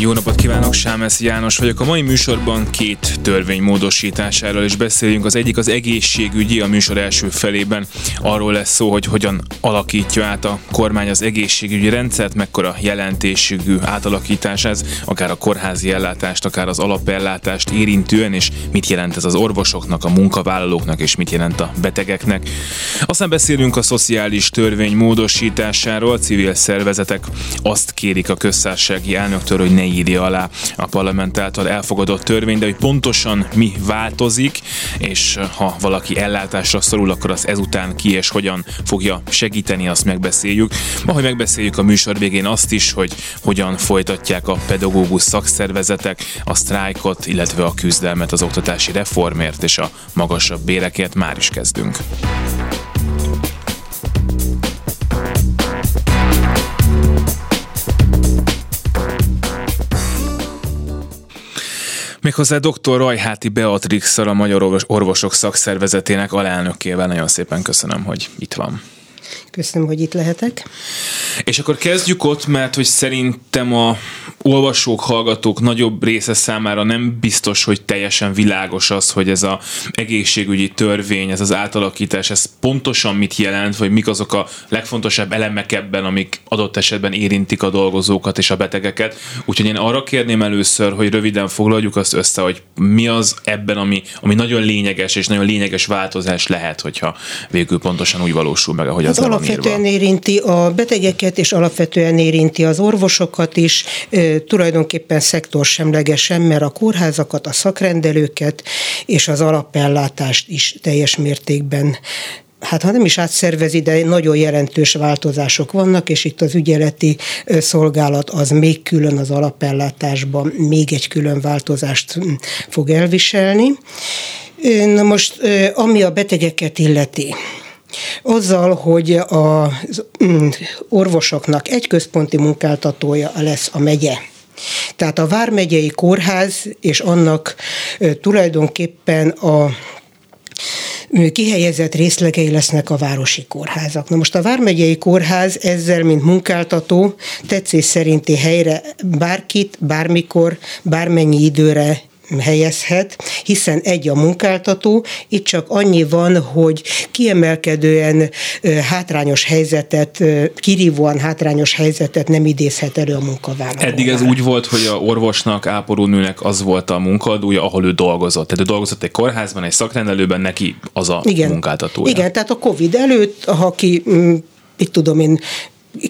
Jó napot kívánok, Sámesz János vagyok. A mai műsorban két törvény módosításáról is beszéljünk. Az egyik az egészségügyi, a műsor első felében arról lesz szó, hogy hogyan alakítja át a kormány az egészségügyi rendszert, mekkora jelentésű átalakítás ez, akár a kórházi ellátást, akár az alapellátást érintően, és mit jelent ez az orvosoknak, a munkavállalóknak, és mit jelent a betegeknek. Aztán beszélünk a szociális törvény módosításáról, a civil szervezetek azt kérik a köztársasági elnöktől, hogy ne írja alá a parlament által elfogadott törvény, de hogy pontosan mi változik, és ha valaki ellátásra szorul, akkor az ezután ki és hogyan fogja segíteni, azt megbeszéljük. Ma, hogy megbeszéljük a műsor végén azt is, hogy hogyan folytatják a pedagógus szakszervezetek a sztrájkot, illetve a küzdelmet az oktatási reformért és a magasabb bérekért már is kezdünk. Méghozzá dr. Rajháti beatrix a Magyar Orvosok Szakszervezetének alelnökével. Nagyon szépen köszönöm, hogy itt van. Köszönöm, hogy itt lehetek. És akkor kezdjük ott, mert hogy szerintem a olvasók, hallgatók nagyobb része számára nem biztos, hogy teljesen világos az, hogy ez a egészségügyi törvény, ez az átalakítás, ez pontosan mit jelent, vagy mik azok a legfontosabb elemek ebben, amik adott esetben érintik a dolgozókat és a betegeket. Úgyhogy én arra kérném először, hogy röviden foglaljuk azt össze, hogy mi az ebben, ami, ami nagyon lényeges és nagyon lényeges változás lehet, hogyha végül pontosan úgy valósul meg, ahogy az, az alapvetően érinti a betegeket, és alapvetően érinti az orvosokat is, tulajdonképpen szektorsemlegesen, mert a kórházakat, a szakrendelőket és az alapellátást is teljes mértékben hát ha nem is átszervezi, de nagyon jelentős változások vannak, és itt az ügyeleti szolgálat az még külön az alapellátásban még egy külön változást fog elviselni. Na most, ami a betegeket illeti, azzal, hogy az mm, orvosoknak egy központi munkáltatója lesz a megye. Tehát a Vármegyei Kórház és annak tulajdonképpen a kihelyezett részlegei lesznek a városi kórházak. Na most a Vármegyei Kórház ezzel, mint munkáltató, tetszés szerinti helyre bárkit, bármikor, bármennyi időre helyezhet, hiszen egy a munkáltató, itt csak annyi van, hogy kiemelkedően hátrányos helyzetet, kirívóan hátrányos helyzetet nem idézhet elő a munkavállaló. Eddig ez úgy volt, hogy a orvosnak, ápolónőnek az volt a munkadója, ahol ő dolgozott. Tehát ő dolgozott egy kórházban, egy szakrendelőben, neki az a Igen. munkáltatója. Igen, tehát a Covid előtt, ha ki itt tudom én,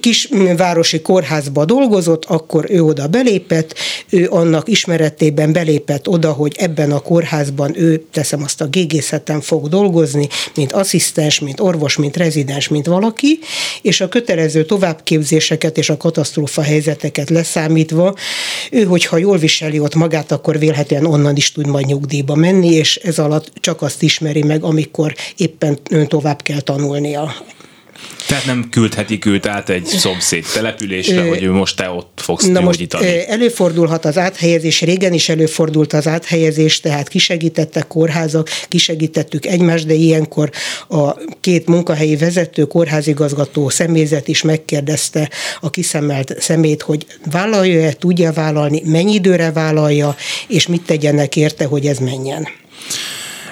kis városi kórházba dolgozott, akkor ő oda belépett, ő annak ismeretében belépett oda, hogy ebben a kórházban ő, teszem azt a gégészeten fog dolgozni, mint asszisztens, mint orvos, mint rezidens, mint valaki, és a kötelező továbbképzéseket és a katasztrófa helyzeteket leszámítva, ő, hogyha jól viseli ott magát, akkor vélhetően onnan is tud majd nyugdíjba menni, és ez alatt csak azt ismeri meg, amikor éppen tovább kell tanulnia tehát nem küldhetik őt át egy szomszéd településre, hogy ő most te ott fogsz Na most előfordulhat az áthelyezés, régen is előfordult az áthelyezés, tehát kisegítettek kórházak, kisegítettük egymást, de ilyenkor a két munkahelyi vezető, kórházigazgató személyzet is megkérdezte a kiszemelt szemét, hogy vállalja-e, tudja vállalni, mennyi időre vállalja, és mit tegyenek érte, hogy ez menjen.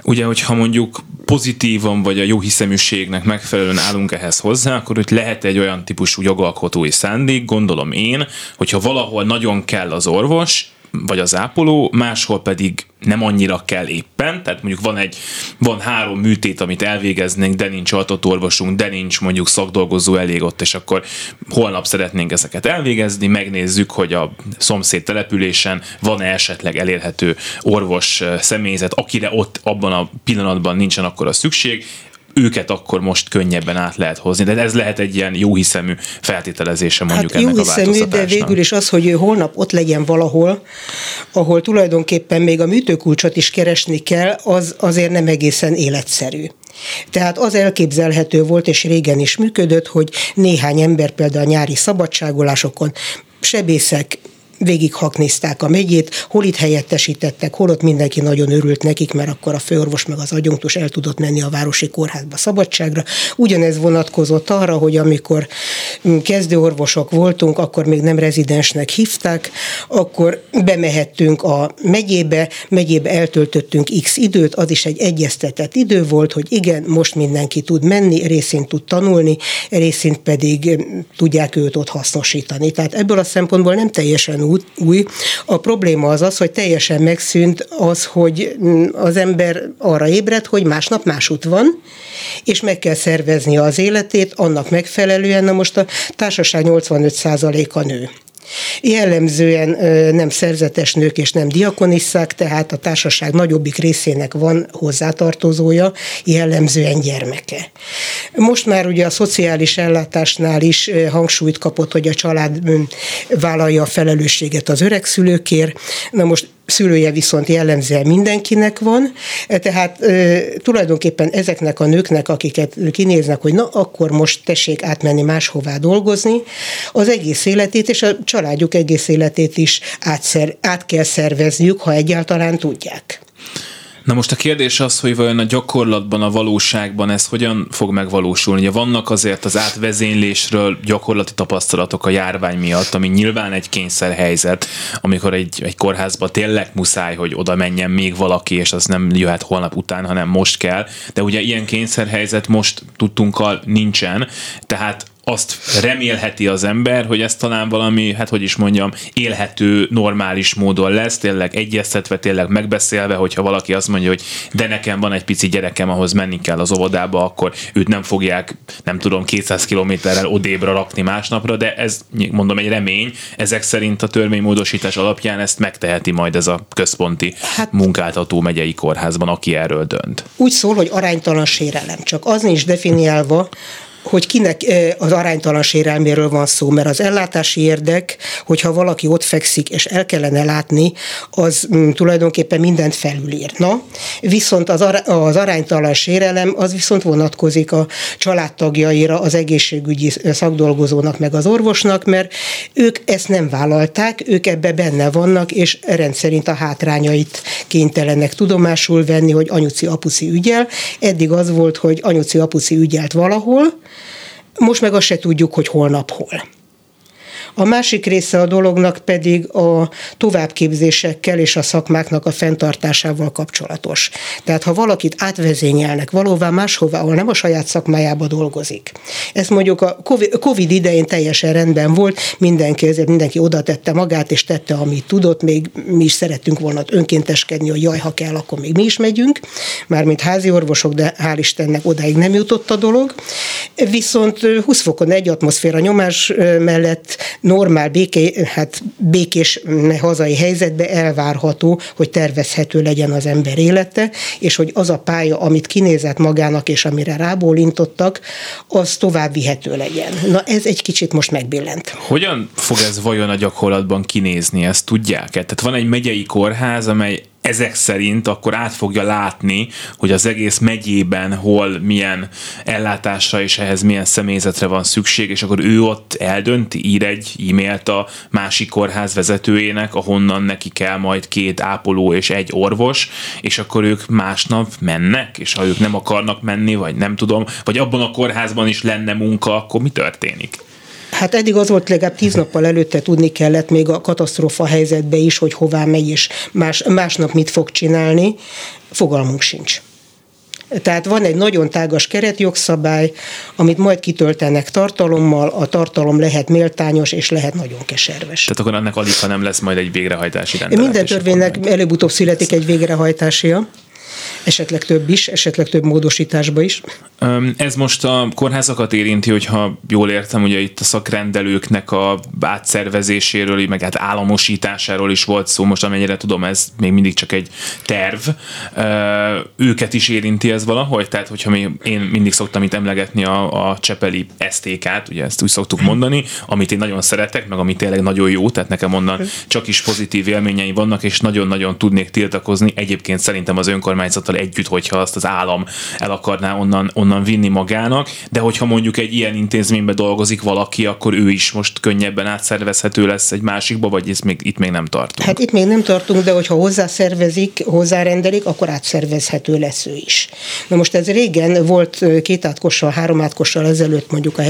Ugye, hogyha mondjuk pozitívan vagy a jó hiszeműségnek megfelelően állunk ehhez hozzá, akkor hogy lehet egy olyan típusú jogalkotói szándék, gondolom én, hogyha valahol nagyon kell az orvos, vagy az ápoló, máshol pedig nem annyira kell éppen, tehát mondjuk van egy, van három műtét, amit elvégeznénk, de nincs orvosunk, de nincs mondjuk szakdolgozó elég ott, és akkor holnap szeretnénk ezeket elvégezni, megnézzük, hogy a szomszéd településen van-e esetleg elérhető orvos személyzet, akire ott abban a pillanatban nincsen akkor a szükség, őket akkor most könnyebben át lehet hozni. De ez lehet egy ilyen jó hiszemű feltételezése mondjuk hát ennek jó hiszemű, de végül is az, hogy ő holnap ott legyen valahol, ahol tulajdonképpen még a műtőkulcsot is keresni kell, az azért nem egészen életszerű. Tehát az elképzelhető volt, és régen is működött, hogy néhány ember például a nyári szabadságolásokon sebészek, végighaknizták a megyét, hol itt helyettesítettek, hol ott mindenki nagyon örült nekik, mert akkor a főorvos meg az agyunktus el tudott menni a városi kórházba szabadságra. Ugyanez vonatkozott arra, hogy amikor kezdőorvosok voltunk, akkor még nem rezidensnek hívták, akkor bemehettünk a megyébe, megyébe eltöltöttünk x időt, az is egy egyeztetett idő volt, hogy igen, most mindenki tud menni, részint tud tanulni, részint pedig tudják őt ott hasznosítani. Tehát ebből a szempontból nem teljesen új. A probléma az az, hogy teljesen megszűnt az, hogy mm, az ember arra ébred, hogy másnap másút van, és meg kell szervezni az életét annak megfelelően. Na most a társaság 85%-a nő. Jellemzően nem szerzetes nők és nem diakonisszák, tehát a társaság nagyobbik részének van hozzátartozója, jellemzően gyermeke. Most már ugye a szociális ellátásnál is hangsúlyt kapott, hogy a család vállalja a felelősséget az öregszülőkért. Na most szülője viszont jellemzően mindenkinek van, e, tehát e, tulajdonképpen ezeknek a nőknek, akiket kinéznek, hogy na akkor most tessék átmenni máshová dolgozni, az egész életét és a családjuk egész életét is átszer, át kell szervezniük, ha egyáltalán tudják. Na most a kérdés az, hogy vajon a gyakorlatban, a valóságban ez hogyan fog megvalósulni. Ugye vannak azért az átvezénylésről gyakorlati tapasztalatok a járvány miatt, ami nyilván egy kényszerhelyzet, amikor egy, egy kórházba tényleg muszáj, hogy oda menjen még valaki, és az nem jöhet holnap után, hanem most kell. De ugye ilyen kényszerhelyzet most tudtunkkal nincsen, tehát azt remélheti az ember, hogy ez talán valami, hát hogy is mondjam, élhető, normális módon lesz, tényleg egyeztetve, tényleg megbeszélve, hogyha valaki azt mondja, hogy de nekem van egy pici gyerekem, ahhoz menni kell az óvodába, akkor őt nem fogják, nem tudom, 200 kilométerrel odébra rakni másnapra, de ez mondom egy remény, ezek szerint a törvénymódosítás alapján ezt megteheti majd ez a központi hát, munkáltató megyei kórházban, aki erről dönt. Úgy szól, hogy aránytalan sérelem, csak az nincs definiálva, hogy kinek az aránytalan sérelméről van szó, mert az ellátási érdek, hogyha valaki ott fekszik, és el kellene látni, az mm, tulajdonképpen mindent felülírna. Viszont az, ar- az aránytalan sérelem, az viszont vonatkozik a családtagjaira, az egészségügyi szakdolgozónak, meg az orvosnak, mert ők ezt nem vállalták, ők ebbe benne vannak, és rendszerint a hátrányait kénytelenek tudomásul venni, hogy anyuci-apuszi ügyel. Eddig az volt, hogy anyuci-apuszi ügyelt valahol, most meg azt se tudjuk, hogy holnap hol. A másik része a dolognak pedig a továbbképzésekkel és a szakmáknak a fenntartásával kapcsolatos. Tehát ha valakit átvezényelnek valóvá máshová, ahol nem a saját szakmájába dolgozik. Ezt mondjuk a Covid idején teljesen rendben volt, mindenki, ezért mindenki oda tette magát, és tette, amit tudott, még mi is szerettünk volna önkénteskedni, hogy jaj, ha kell, akkor még mi is megyünk, mármint házi orvosok, de hál' Istennek odáig nem jutott a dolog. Viszont 20 fokon egy atmoszféra nyomás mellett normál béké, hát békés hazai helyzetbe elvárható, hogy tervezhető legyen az ember élete, és hogy az a pálya, amit kinézett magának, és amire rábólintottak, az tovább vihető legyen. Na ez egy kicsit most megbillent. Hogyan fog ez vajon a gyakorlatban kinézni, ezt tudják? Tehát van egy megyei kórház, amely ezek szerint akkor át fogja látni, hogy az egész megyében hol milyen ellátásra és ehhez milyen személyzetre van szükség, és akkor ő ott eldönti, ír egy e-mailt a másik kórház vezetőjének, ahonnan neki kell majd két ápoló és egy orvos, és akkor ők másnap mennek, és ha ők nem akarnak menni, vagy nem tudom, vagy abban a kórházban is lenne munka, akkor mi történik? Hát eddig az volt legalább tíz nappal előtte tudni kellett még a katasztrófa helyzetbe is, hogy hová megy és más, másnap mit fog csinálni. Fogalmunk sincs. Tehát van egy nagyon tágas keretjogszabály, amit majd kitöltenek tartalommal, a tartalom lehet méltányos és lehet nagyon keserves. Tehát akkor ennek alig, ha nem lesz majd egy végrehajtási rendelet. Minden törvénynek előbb-utóbb születik egy végrehajtásia esetleg több is, esetleg több módosításba is. Ez most a kórházakat érinti, hogyha jól értem, ugye itt a szakrendelőknek a átszervezéséről, meg hát államosításáról is volt szó, most amennyire tudom, ez még mindig csak egy terv. Őket is érinti ez valahogy? Tehát, hogyha mi, én mindig szoktam itt emlegetni a, a Csepeli STK-t, ugye ezt úgy szoktuk mondani, amit én nagyon szeretek, meg amit tényleg nagyon jó, tehát nekem onnan csak is pozitív élményei vannak, és nagyon-nagyon tudnék tiltakozni. Egyébként szerintem az önkormányzattal együtt, hogyha azt az állam el akarná onnan, onnan vinni magának, de hogyha mondjuk egy ilyen intézményben dolgozik valaki, akkor ő is most könnyebben átszervezhető lesz egy másikba, vagy ez még, itt még nem tartunk? Hát itt még nem tartunk, de hogyha hozzászervezik, hozzárendelik, akkor átszervezhető lesz ő is. Na most ez régen volt két átkossal, három átkossal ezelőtt mondjuk a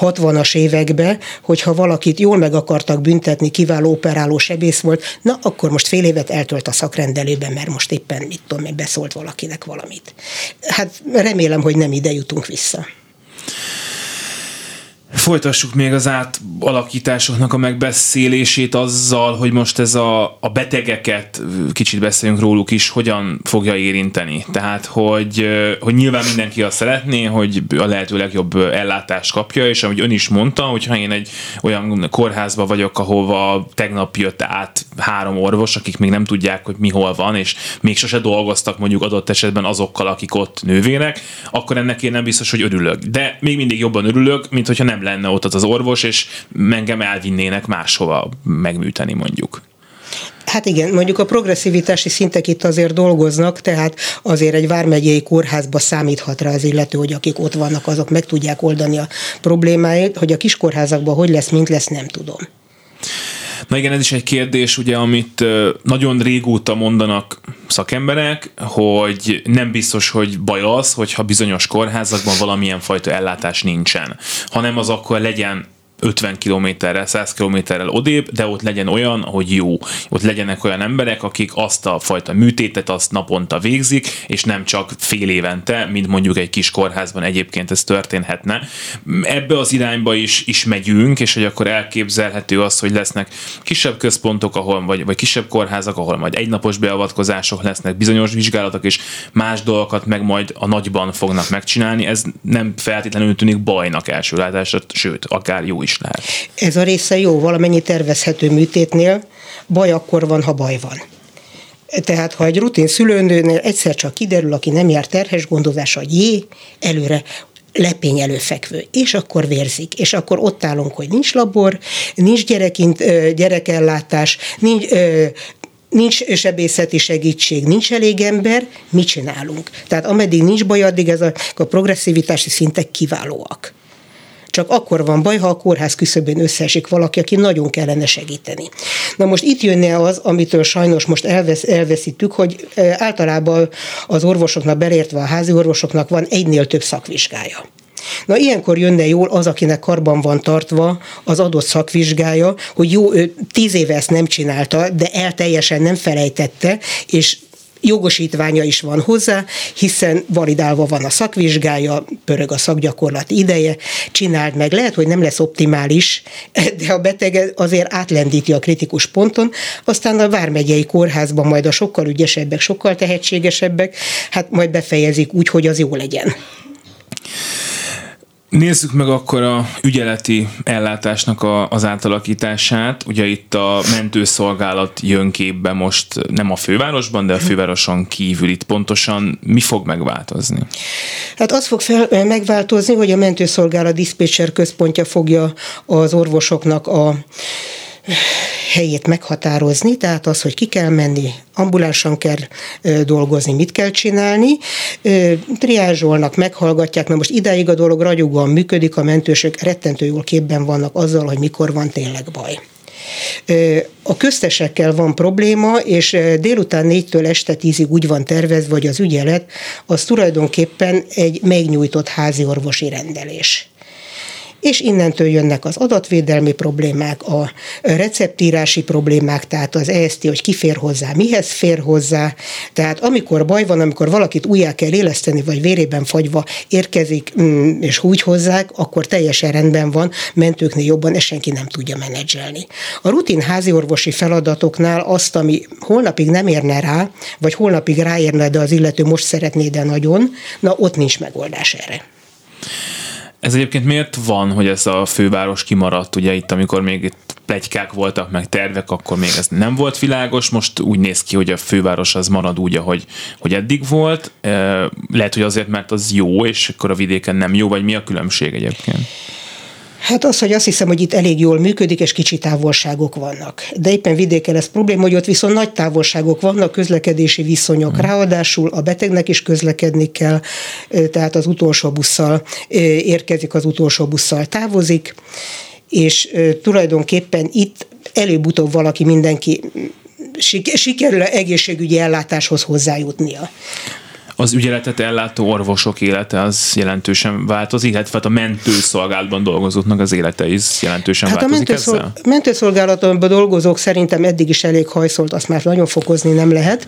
60-as években, hogyha valakit jól meg akartak büntetni, kiváló operáló sebész volt, na akkor most fél évet eltölt a szakrendelőben, mert most éppen mit tudom beszólt valakinek valamit. Hát remélem, hogy nem ide jutunk vissza. Folytassuk még az átalakításoknak a megbeszélését azzal, hogy most ez a, a betegeket, kicsit beszéljünk róluk is, hogyan fogja érinteni. Tehát, hogy, hogy nyilván mindenki azt szeretné, hogy a lehető legjobb ellátást kapja, és ahogy ön is mondta, hogyha én egy olyan kórházba vagyok, ahova tegnap jött át három orvos, akik még nem tudják, hogy mi hol van, és még sose dolgoztak mondjuk adott esetben azokkal, akik ott nővérek, akkor ennek én nem biztos, hogy örülök. De még mindig jobban örülök, mint hogyha nem lenne ott az orvos, és engem elvinnének máshova megműteni mondjuk. Hát igen, mondjuk a progresszivitási szintek itt azért dolgoznak, tehát azért egy vármegyei kórházba számíthat rá az illető, hogy akik ott vannak, azok meg tudják oldani a problémáit, hogy a kiskórházakban hogy lesz, mint lesz, nem tudom. Na igen, ez is egy kérdés, ugye, amit nagyon régóta mondanak szakemberek, hogy nem biztos, hogy baj az, hogyha bizonyos kórházakban valamilyen fajta ellátás nincsen, hanem az akkor legyen 50 kilométerrel, 100 kilométerrel odébb, de ott legyen olyan, hogy jó. Ott legyenek olyan emberek, akik azt a fajta műtétet azt naponta végzik, és nem csak fél évente, mint mondjuk egy kis kórházban egyébként ez történhetne. Ebbe az irányba is, is megyünk, és hogy akkor elképzelhető az, hogy lesznek kisebb központok, ahol, vagy, vagy kisebb kórházak, ahol majd egynapos beavatkozások lesznek, bizonyos vizsgálatok, és más dolgokat meg majd a nagyban fognak megcsinálni. Ez nem feltétlenül tűnik bajnak első látásra, sőt, akár jó is is lehet. Ez a része jó, valamennyi tervezhető műtétnél, baj akkor van, ha baj van. Tehát, ha egy rutin szülőnőnél egyszer csak kiderül, aki nem jár terhes gondozása, jé, előre lepény előfekvő, és akkor vérzik, és akkor ott állunk, hogy nincs labor, nincs gyerekint, gyerekellátás, nincs, nincs sebészeti segítség, nincs elég ember, mit csinálunk? Tehát ameddig nincs baj, addig ez a, a progresszivitási szintek kiválóak. Csak akkor van baj, ha a kórház küszöbén összeesik valaki, aki nagyon kellene segíteni. Na most itt jönne az, amitől sajnos most elvesz, elveszítjük, hogy általában az orvosoknak, belértve a házi orvosoknak van egynél több szakvizsgája. Na ilyenkor jönne jól az, akinek karban van tartva az adott szakvizsgája, hogy jó, ő tíz éve ezt nem csinálta, de el teljesen nem felejtette, és jogosítványa is van hozzá, hiszen validálva van a szakvizsgája, pörög a szakgyakorlat ideje, csináld meg. Lehet, hogy nem lesz optimális, de a beteg azért átlendíti a kritikus ponton, aztán a Vármegyei kórházban majd a sokkal ügyesebbek, sokkal tehetségesebbek, hát majd befejezik úgy, hogy az jó legyen. Nézzük meg akkor a ügyeleti ellátásnak a, az átalakítását. Ugye itt a mentőszolgálat jön képbe most nem a fővárosban, de a fővároson kívül itt pontosan mi fog megváltozni? Hát az fog fel, megváltozni, hogy a mentőszolgálat diszpécser központja fogja az orvosoknak a helyét meghatározni, tehát az, hogy ki kell menni, ambulánsan kell dolgozni, mit kell csinálni, triázsolnak, meghallgatják, mert most idáig a dolog ragyogóan működik, a mentősök rettentő jól képben vannak azzal, hogy mikor van tényleg baj. A köztesekkel van probléma, és délután négytől este tízig úgy van tervezve, hogy az ügyelet az tulajdonképpen egy megnyújtott házi orvosi rendelés és innentől jönnek az adatvédelmi problémák, a receptírási problémák, tehát az EST, hogy ki fér hozzá, mihez fér hozzá, tehát amikor baj van, amikor valakit újjá kell éleszteni, vagy vérében fagyva érkezik, mm, és úgy hozzák, akkor teljesen rendben van, mentőknél jobban, ezt senki nem tudja menedzselni. A rutin háziorvosi feladatoknál azt, ami holnapig nem érne rá, vagy holnapig ráérne, de az illető most szeretné, de nagyon, na ott nincs megoldás erre. Ez egyébként miért van, hogy ez a főváros kimaradt? Ugye itt, amikor még itt plegykák voltak, meg tervek, akkor még ez nem volt világos, most úgy néz ki, hogy a főváros az marad úgy, ahogy hogy eddig volt. Lehet, hogy azért, mert az jó, és akkor a vidéken nem jó, vagy mi a különbség egyébként? Hát az, hogy azt hiszem, hogy itt elég jól működik, és kicsi távolságok vannak. De éppen vidéken ez probléma, hogy ott viszont nagy távolságok vannak, közlekedési viszonyok. Hmm. Ráadásul a betegnek is közlekedni kell, tehát az utolsó busszal érkezik, az utolsó busszal távozik, és tulajdonképpen itt előbb-utóbb valaki mindenki sikerül egészségügyi ellátáshoz hozzájutnia az ügyeletet ellátó orvosok élete az jelentősen változik, illetve hát a mentőszolgálatban dolgozóknak az élete is jelentősen hát változik a mentőszol- ezzel? mentőszolgálatban dolgozók szerintem eddig is elég hajszolt, azt már nagyon fokozni nem lehet,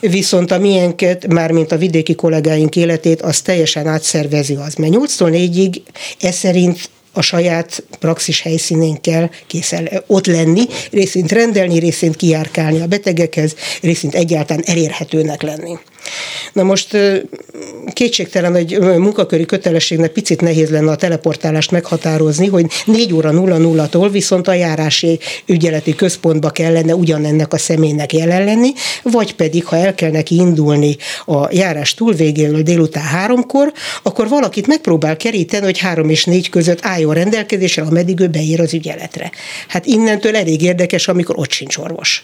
viszont a miénket, mármint a vidéki kollégáink életét, az teljesen átszervezi az, mert 8-tól 4-ig ez szerint a saját praxis helyszínén kell készen ott lenni, részint rendelni, részint kijárkálni a betegekhez, részint egyáltalán elérhetőnek lenni. Na most kétségtelen, hogy munkaköri kötelességnek picit nehéz lenne a teleportálást meghatározni, hogy 4 óra 00-tól viszont a járási ügyeleti központba kellene ugyanennek a személynek jelen lenni, vagy pedig, ha el kell neki indulni a járás túlvégéről délután háromkor, akkor valakit megpróbál keríteni, hogy három és négy között álljon rendelkezésre, ameddig ő beír az ügyeletre. Hát innentől elég érdekes, amikor ott sincs orvos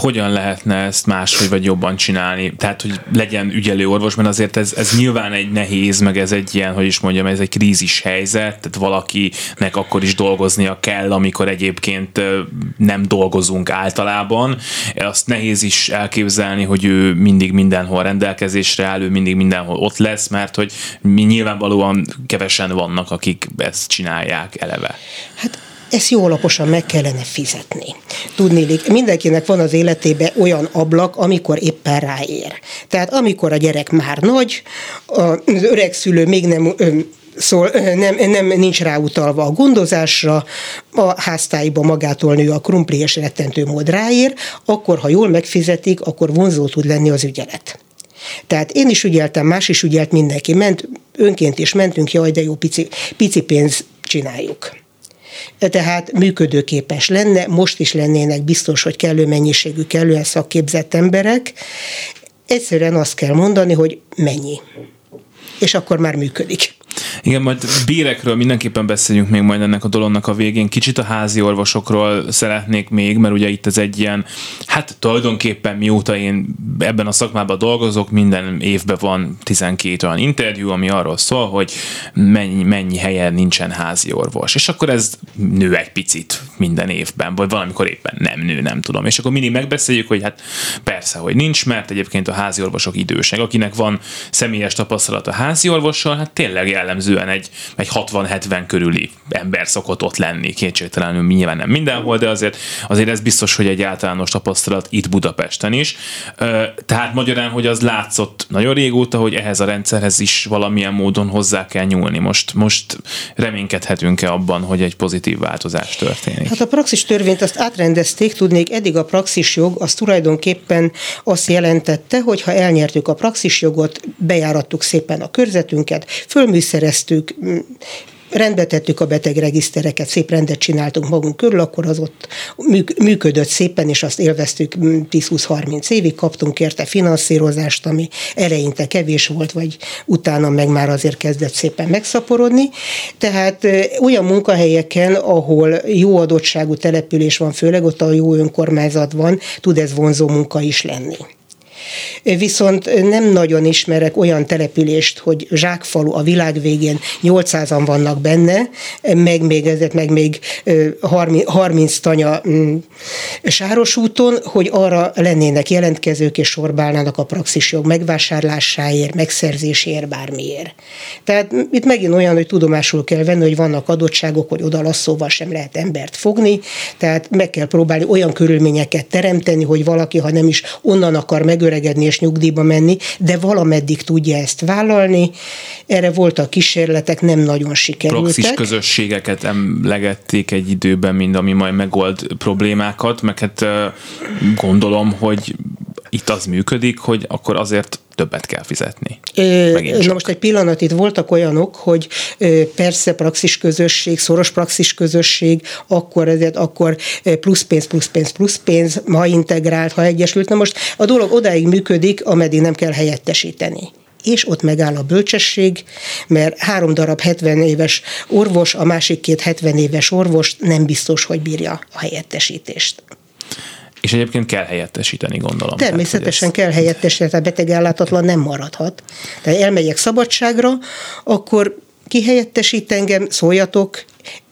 hogyan lehetne ezt máshogy vagy jobban csinálni? Tehát, hogy legyen ügyelő orvos, mert azért ez, ez nyilván egy nehéz, meg ez egy ilyen, hogy is mondjam, ez egy krízis helyzet, tehát valakinek akkor is dolgoznia kell, amikor egyébként nem dolgozunk általában. Azt nehéz is elképzelni, hogy ő mindig mindenhol rendelkezésre áll, ő mindig mindenhol ott lesz, mert hogy mi nyilvánvalóan kevesen vannak, akik ezt csinálják eleve. Hát ezt jó alaposan meg kellene fizetni. Tudni, mindenkinek van az életében olyan ablak, amikor éppen ráér. Tehát amikor a gyerek már nagy, az öreg szülő még nem Szóval nem, nem nincs ráutalva a gondozásra, a háztáiba magától nő a krumpli és rettentő mód ráér, akkor, ha jól megfizetik, akkor vonzó tud lenni az ügyelet. Tehát én is ügyeltem, más is ügyelt, mindenki ment, önként is mentünk, jaj, de jó, pici, pici pénz csináljuk tehát működőképes lenne, most is lennének biztos, hogy kellő mennyiségű, kellően szakképzett emberek. Egyszerűen azt kell mondani, hogy mennyi. És akkor már működik. Igen, majd bérekről mindenképpen beszéljünk még majd ennek a dolognak a végén. Kicsit a házi orvosokról szeretnék még, mert ugye itt ez egy ilyen, hát tulajdonképpen mióta én ebben a szakmában dolgozok, minden évben van 12 olyan interjú, ami arról szól, hogy mennyi, mennyi helyen nincsen házi orvos. És akkor ez nő egy picit minden évben, vagy valamikor éppen nem nő, nem tudom. És akkor mindig megbeszéljük, hogy hát persze, hogy nincs, mert egyébként a házi orvosok idősek. Akinek van személyes tapasztalat a házi orvossal, hát tényleg jellemzően egy, egy 60-70 körüli ember szokott ott lenni, kétségtelenül nyilván nem mindenhol, de azért, azért ez biztos, hogy egy általános tapasztalat itt Budapesten is. Tehát magyarán, hogy az látszott nagyon régóta, hogy ehhez a rendszerhez is valamilyen módon hozzá kell nyúlni. Most, most reménykedhetünk-e abban, hogy egy pozitív változás történik? Hát a praxis törvényt azt átrendezték, tudnék, eddig a praxis jog az tulajdonképpen azt jelentette, hogy ha elnyertük a praxis jogot, bejárattuk szépen a körzetünket, fölműszereztük, rendbe tettük a betegregisztereket, szép rendet csináltunk magunk körül, akkor az ott működött szépen, és azt élveztük 10-20-30 évig, kaptunk érte finanszírozást, ami eleinte kevés volt, vagy utána meg már azért kezdett szépen megszaporodni. Tehát olyan munkahelyeken, ahol jó adottságú település van, főleg ott a jó önkormányzat van, tud ez vonzó munka is lenni. Viszont nem nagyon ismerek olyan települést, hogy zsákfalu a világ végén 800-an vannak benne, meg még ezért meg még 30, 30 tanya mm, sáros úton, hogy arra lennének jelentkezők és sorbálnának a praxisjog megvásárlásáért, megszerzéséért, bármiért. Tehát itt megint olyan, hogy tudomásul kell venni, hogy vannak adottságok, hogy oda lasszóval sem lehet embert fogni, tehát meg kell próbálni olyan körülményeket teremteni, hogy valaki, ha nem is onnan akar megöregedni, öregedni és nyugdíjba menni, de valameddig tudja ezt vállalni. Erre voltak kísérletek, nem nagyon sikerültek. Praxis közösségeket emlegették egy időben, mind ami majd megold problémákat, meg hát gondolom, hogy itt az működik, hogy akkor azért többet kell fizetni. Na most egy pillanat, itt voltak olyanok, hogy persze praxis közösség, szoros praxis közösség, akkor, ezért, akkor plusz pénz, plusz pénz, plusz pénz, ha integrált, ha egyesült. Na most a dolog odáig működik, ameddig nem kell helyettesíteni és ott megáll a bölcsesség, mert három darab 70 éves orvos, a másik két 70 éves orvos nem biztos, hogy bírja a helyettesítést. És egyébként kell helyettesíteni, gondolom. Természetesen tehát, kell helyettesíteni, tehát beteg ellátatlan nem maradhat. Tehát elmegyek szabadságra, akkor ki helyettesít engem, szóljatok,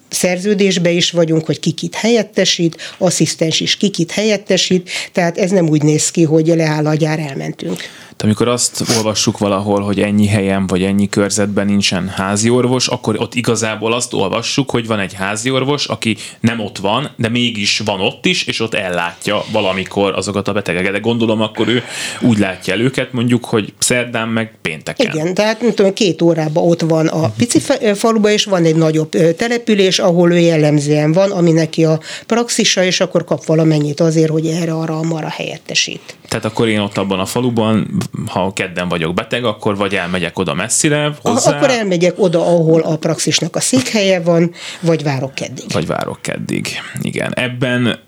szerződésbe is vagyunk, hogy kikit helyettesít, asszisztens is kikit helyettesít, tehát ez nem úgy néz ki, hogy leáll a gyár, elmentünk. Amikor azt olvassuk valahol, hogy ennyi helyen vagy ennyi körzetben nincsen házi orvos, akkor ott igazából azt olvassuk, hogy van egy házi orvos, aki nem ott van, de mégis van ott is, és ott ellátja valamikor azokat a betegeket. De gondolom, akkor ő úgy látja el őket, mondjuk, hogy szerdán meg pénteken. Igen, tehát nem tudom, két órában ott van a pici faluba, és van egy nagyobb település, ahol ő jellemzően van, ami neki a praxisa, és akkor kap valamennyit azért, hogy erre arra marra helyettesít. Tehát akkor én ott abban a faluban, ha kedden vagyok beteg, akkor vagy elmegyek oda messzire hozzá. Akkor elmegyek oda, ahol a praxisnak a székhelye van, vagy várok keddig. Vagy várok keddig. Igen. Ebben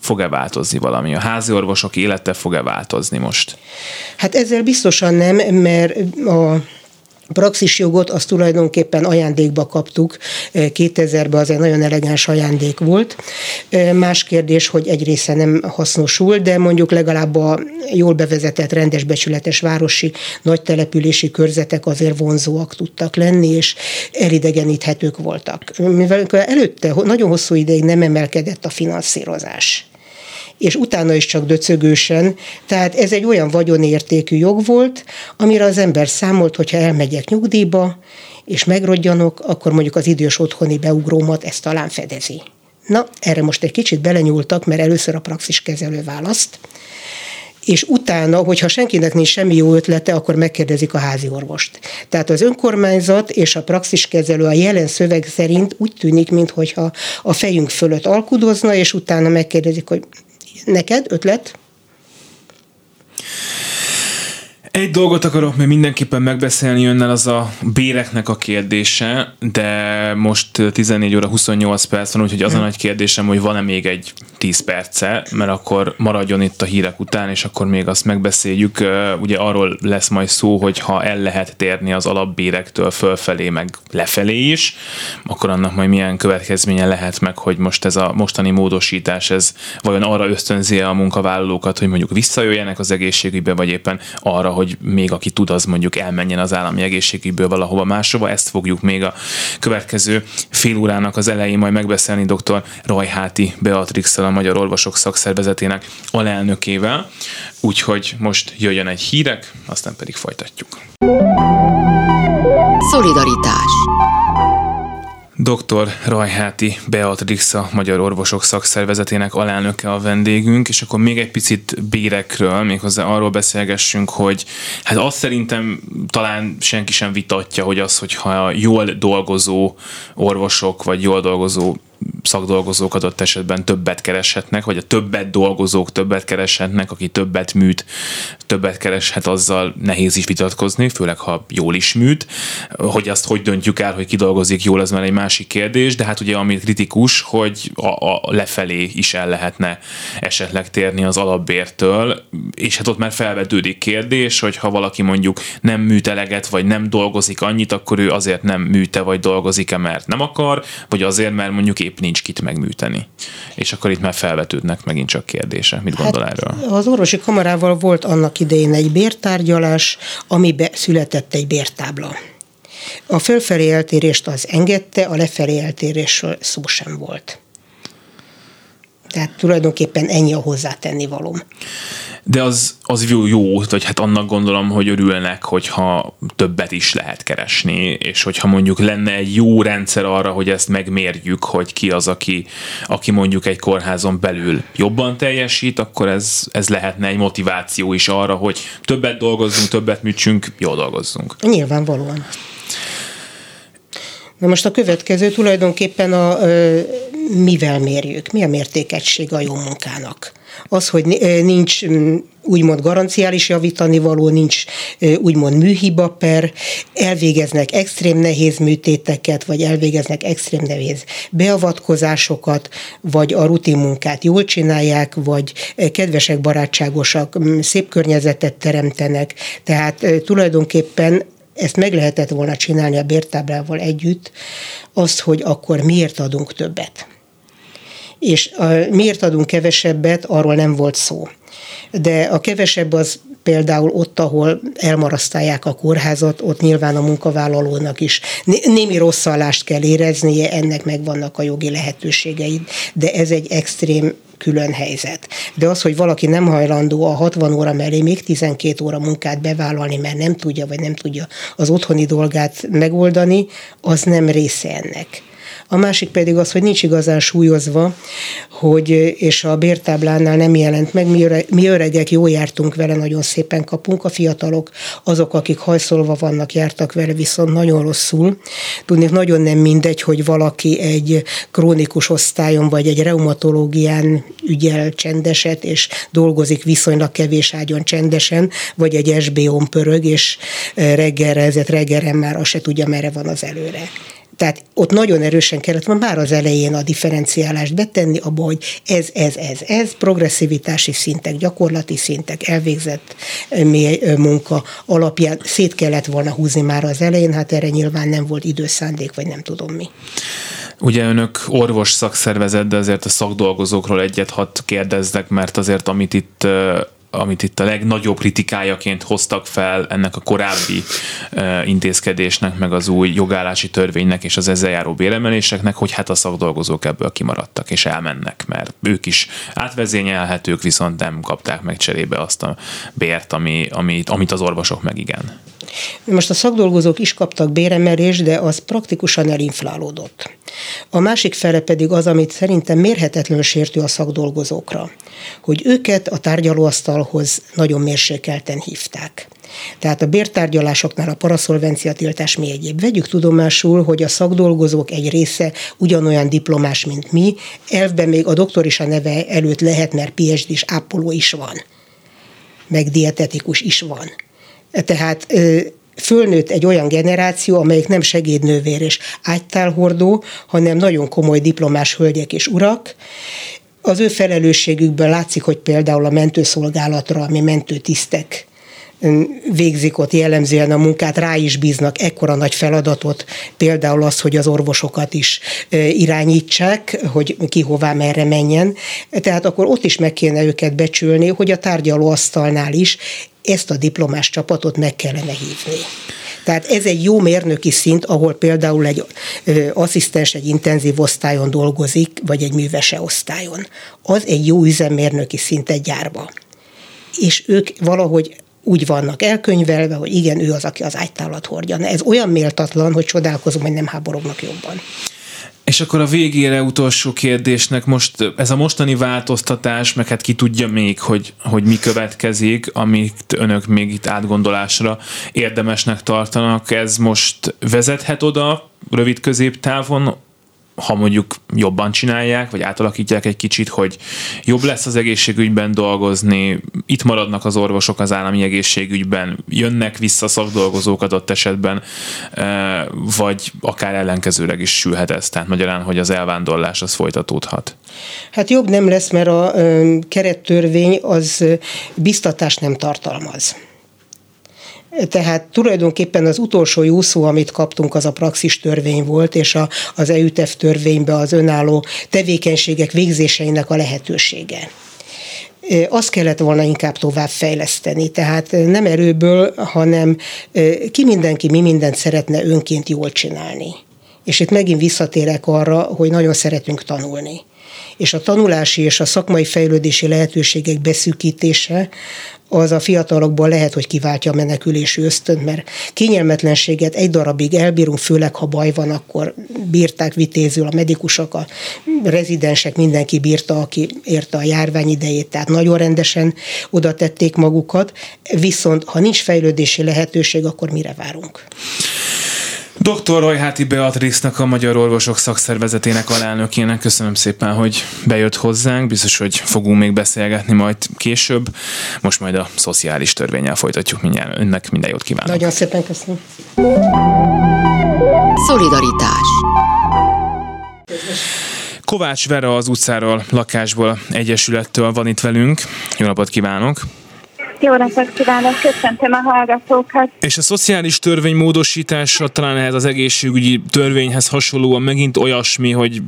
fog-e változni valami? A házi orvosok élete fog-e változni most? Hát ezzel biztosan nem, mert a praxis jogot azt tulajdonképpen ajándékba kaptuk. 2000-ben az egy nagyon elegáns ajándék volt. Más kérdés, hogy egy része nem hasznosul, de mondjuk legalább a jól bevezetett, rendes becsületes városi nagy települési körzetek azért vonzóak tudtak lenni, és elidegeníthetők voltak. Mivel előtte nagyon hosszú ideig nem emelkedett a finanszírozás és utána is csak döcögősen. Tehát ez egy olyan vagyonértékű jog volt, amire az ember számolt, hogyha elmegyek nyugdíjba, és megrodjanok, akkor mondjuk az idős otthoni beugrómat ezt talán fedezi. Na, erre most egy kicsit belenyúltak, mert először a praxis kezelő választ, és utána, hogyha senkinek nincs semmi jó ötlete, akkor megkérdezik a házi orvost. Tehát az önkormányzat és a praxiskezelő a jelen szöveg szerint úgy tűnik, mintha a fejünk fölött alkudozna, és utána megkérdezik, hogy Neked ötlet? Egy dolgot akarok még mindenképpen megbeszélni önnel, az a béreknek a kérdése, de most 14 óra 28 perc van, úgyhogy az a nagy kérdésem, hogy van-e még egy 10 perce, mert akkor maradjon itt a hírek után, és akkor még azt megbeszéljük. Ugye arról lesz majd szó, hogy ha el lehet térni az alapbérektől fölfelé, meg lefelé is, akkor annak majd milyen következménye lehet meg, hogy most ez a mostani módosítás, ez vajon arra ösztönzi a munkavállalókat, hogy mondjuk visszajöjjenek az egészségügybe, vagy éppen arra, hogy még aki tud, az mondjuk elmenjen az állami egészségügyből valahova máshova. Ezt fogjuk még a következő fél órának az elején majd megbeszélni dr. Rajháti beatrix a Magyar Orvosok Szakszervezetének alelnökével. Úgyhogy most jöjjön egy hírek, aztán pedig folytatjuk. Szolidaritás Dr. Rajháti Beatrix a Magyar Orvosok Szakszervezetének alelnöke a vendégünk, és akkor még egy picit bérekről, méghozzá arról beszélgessünk, hogy hát azt szerintem talán senki sem vitatja, hogy az, hogyha jól dolgozó orvosok, vagy jól dolgozó szakdolgozók adott esetben többet kereshetnek, vagy a többet dolgozók többet kereshetnek, aki többet műt, többet kereshet, azzal nehéz is vitatkozni, főleg ha jól is műt. Hogy azt hogy döntjük el, hogy ki dolgozik jól, az már egy másik kérdés, de hát ugye ami kritikus, hogy a, a lefelé is el lehetne esetleg térni az alapbértől, és hát ott már felvetődik kérdés, hogy ha valaki mondjuk nem műt eleget, vagy nem dolgozik annyit, akkor ő azért nem műte, vagy dolgozik-e, mert nem akar, vagy azért, mert mondjuk épp nincs kit megműteni. És akkor itt már felvetődnek megint csak kérdése. Mit gondol hát erről? Az orvosi kamarával volt annak idején egy bértárgyalás, amibe született egy bértábla. A fölfelé eltérést az engedte, a lefelé eltérésről szó sem volt. Tehát tulajdonképpen ennyi a hozzátenni valóm de az, az jó, jó, vagy hát annak gondolom, hogy örülnek, hogyha többet is lehet keresni, és hogyha mondjuk lenne egy jó rendszer arra, hogy ezt megmérjük, hogy ki az, aki, aki mondjuk egy kórházon belül jobban teljesít, akkor ez, ez lehetne egy motiváció is arra, hogy többet dolgozzunk, többet műtsünk, jól dolgozzunk. Nyilvánvalóan. Na most a következő tulajdonképpen a mivel mérjük, mi a mértékegység a jó munkának az, hogy nincs úgymond garanciális javítani való, nincs úgymond műhiba per, elvégeznek extrém nehéz műtéteket, vagy elvégeznek extrém nehéz beavatkozásokat, vagy a rutin munkát jól csinálják, vagy kedvesek, barátságosak, szép környezetet teremtenek. Tehát tulajdonképpen ezt meg lehetett volna csinálni a bértáblával együtt, azt, hogy akkor miért adunk többet. És a, miért adunk kevesebbet, arról nem volt szó. De a kevesebb az például ott, ahol elmarasztálják a kórházat, ott nyilván a munkavállalónak is némi rosszallást kell éreznie, ennek megvannak a jogi lehetőségei, de ez egy extrém külön helyzet. De az, hogy valaki nem hajlandó a 60 óra mellé még 12 óra munkát bevállalni, mert nem tudja, vagy nem tudja az otthoni dolgát megoldani, az nem része ennek. A másik pedig az, hogy nincs igazán súlyozva, hogy, és a bértáblánál nem jelent meg, mi, öreg, mi öregek jó jártunk vele, nagyon szépen kapunk, a fiatalok, azok, akik hajszolva vannak, jártak vele, viszont nagyon rosszul. Tudni, nagyon nem mindegy, hogy valaki egy krónikus osztályon, vagy egy reumatológián ügyel csendeset, és dolgozik viszonylag kevés ágyon csendesen, vagy egy SBO-n pörög, és reggelre, ezért reggelre már azt se tudja, merre van az előre. Tehát ott nagyon erősen kellett volna már az elején a differenciálást betenni, abba, hogy ez, ez, ez, ez, progresszivitási szintek, gyakorlati szintek, elvégzett mély munka alapján szét kellett volna húzni már az elején, hát erre nyilván nem volt időszándék, vagy nem tudom mi. Ugye önök orvos szakszervezet, de azért a szakdolgozókról egyet hadd kérdeznek, mert azért amit itt amit itt a legnagyobb kritikájaként hoztak fel ennek a korábbi intézkedésnek, meg az új jogállási törvénynek és az ezzel járó béremeléseknek, hogy hát a szakdolgozók ebből kimaradtak és elmennek, mert ők is átvezényelhetők, viszont nem kapták meg cserébe azt a bért, ami, amit, amit az orvosok meg igen. Most a szakdolgozók is kaptak béremelést, de az praktikusan elinflálódott. A másik fele pedig az, amit szerintem mérhetetlenül sértő a szakdolgozókra, hogy őket a tárgyalóasztalhoz nagyon mérsékelten hívták. Tehát a bértárgyalásoknál a paraszolvencia tiltás mi egyéb. Vegyük tudomásul, hogy a szakdolgozók egy része ugyanolyan diplomás, mint mi, elvben még a doktor is a neve előtt lehet, mert PhD is ápoló is van, meg dietetikus is van. Tehát fölnőtt egy olyan generáció, amelyik nem segédnővér és ágytálhordó, hanem nagyon komoly diplomás hölgyek és urak, az ő felelősségükből látszik, hogy például a mentőszolgálatra, ami mentőtisztek végzik ott jellemzően a munkát, rá is bíznak ekkora nagy feladatot, például az, hogy az orvosokat is irányítsák, hogy ki hová merre menjen. Tehát akkor ott is meg kéne őket becsülni, hogy a tárgyalóasztalnál is ezt a diplomás csapatot meg kellene hívni. Tehát ez egy jó mérnöki szint, ahol például egy ö, asszisztens egy intenzív osztályon dolgozik, vagy egy művese osztályon. Az egy jó üzemmérnöki szint egy gyárba. És ők valahogy úgy vannak elkönyvelve, hogy igen, ő az, aki az ágytálat hordja. Ez olyan méltatlan, hogy csodálkozom, hogy nem háborognak jobban. És akkor a végére utolsó kérdésnek most ez a mostani változtatás, meg hát ki tudja még, hogy, hogy mi következik, amit önök még itt átgondolásra érdemesnek tartanak, ez most vezethet oda rövid középtávon ha mondjuk jobban csinálják, vagy átalakítják egy kicsit, hogy jobb lesz az egészségügyben dolgozni, itt maradnak az orvosok az állami egészségügyben, jönnek vissza szakdolgozók adott esetben, e, vagy akár ellenkezőleg is sülhet ez, tehát magyarán, hogy az elvándorlás az folytatódhat. Hát jobb nem lesz, mert a kerettörvény az biztatást nem tartalmaz. Tehát tulajdonképpen az utolsó jó szó, amit kaptunk, az a praxis törvény volt, és a, az EUTEF törvénybe az önálló tevékenységek végzéseinek a lehetősége azt kellett volna inkább tovább fejleszteni. Tehát nem erőből, hanem ki mindenki mi mindent szeretne önként jól csinálni. És itt megint visszatérek arra, hogy nagyon szeretünk tanulni és a tanulási és a szakmai fejlődési lehetőségek beszűkítése az a fiatalokból lehet, hogy kiváltja a menekülési ösztönt, mert kényelmetlenséget egy darabig elbírunk, főleg ha baj van, akkor bírták vitézül a medikusok, a rezidensek, mindenki bírta, aki érte a járvány idejét, tehát nagyon rendesen oda tették magukat, viszont ha nincs fejlődési lehetőség, akkor mire várunk? Dr. Rajháti Beatrice-nak, a Magyar Orvosok Szakszervezetének alelnökének köszönöm szépen, hogy bejött hozzánk. Biztos, hogy fogunk még beszélgetni majd később. Most majd a szociális törvényel folytatjuk mindjárt. Önnek minden jót kívánok. Nagyon szépen köszönöm. Szolidaritás Kovács Vera az utcáról, lakásból, egyesülettől van itt velünk. Jó napot kívánok! Jó napot kívánok, köszöntöm a hallgatókat. És a szociális törvény módosítása talán ehhez az egészségügyi törvényhez hasonlóan megint olyasmi, hogy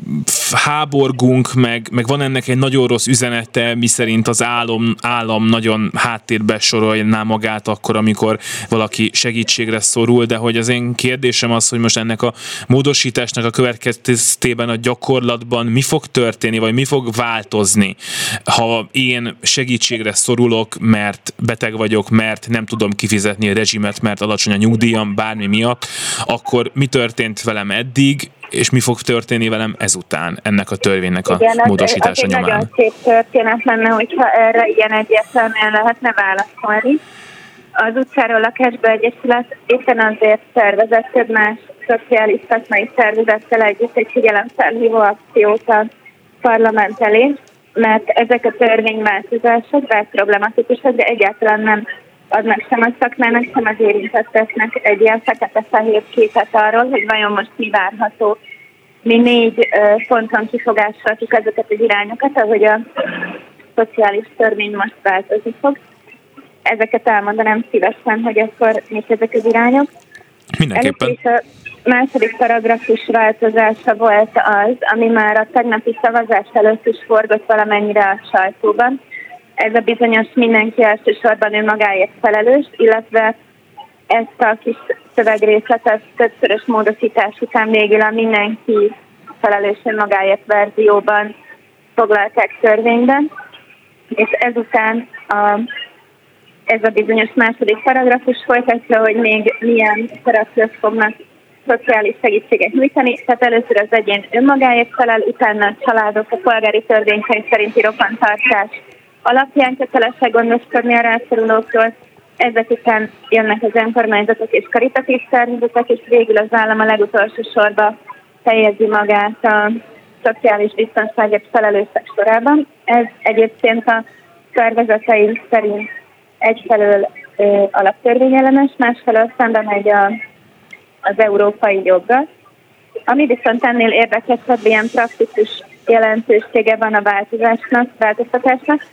háborgunk, meg, meg van ennek egy nagyon rossz üzenete, miszerint az állam, állam nagyon háttérbe sorolná magát akkor, amikor valaki segítségre szorul, de hogy az én kérdésem az, hogy most ennek a módosításnak a következtében a gyakorlatban mi fog történni, vagy mi fog változni, ha én segítségre szorulok, mert beteg vagyok, mert nem tudom kifizetni a rezsimet, mert alacsony a nyugdíjam, bármi miatt, akkor mi történt velem eddig, és mi fog történni velem ezután, ennek a törvénynek a Igen, módosítása az, az nyomán. nagyon szép történet lenne, hogyha erre ilyen egyértelműen lehetne válaszolni. Az utcáról lakásba egyesület éppen azért szervezett több más szociális szakmai szervezettel együtt egy figyelemfelhívó akciót a parlament elé, mert ezek a törvényváltozások bár problematikusak, de egyáltalán nem adnak sem a szakmának, sem az érintetteknek egy ilyen fekete-fehér képet arról, hogy vajon most mi várható. Mi négy ponton kifogásoltuk ezeket az irányokat, ahogy a szociális törvény most változni fog. Ezeket elmondanám szívesen, hogy akkor mik ezek az irányok. Mindenképpen. Először a második paragrafus változása volt az, ami már a tegnapi szavazás előtt is forgott valamennyire a sajtóban. Ez a bizonyos mindenki elsősorban ő magáért felelős, illetve ezt a kis szövegrészletet többszörös módosítás után végül a mindenki felelős magáért verzióban foglalták törvényben, és ezután a ez a bizonyos második paragrafus folytatja, hogy még milyen szereplők fognak szociális segítséget nyújtani. Tehát először az egyén önmagáért felel, utána a családok a polgári törvénykönyv szerinti rokontartás alapján kötelesek gondoskodni a rászorulókról. Ezek után jönnek az önkormányzatok és karitatív szervezetek, és végül az állam a legutolsó sorba helyezi magát a szociális biztonságért felelősek sorában. Ez egyébként a szervezeteink szerint egyfelől ö, alaptörvényellenes, másfelől szembe megy a, az európai joggal. Ami viszont ennél érdekesebb, ilyen praktikus jelentősége van a változásnak, változtatásnak,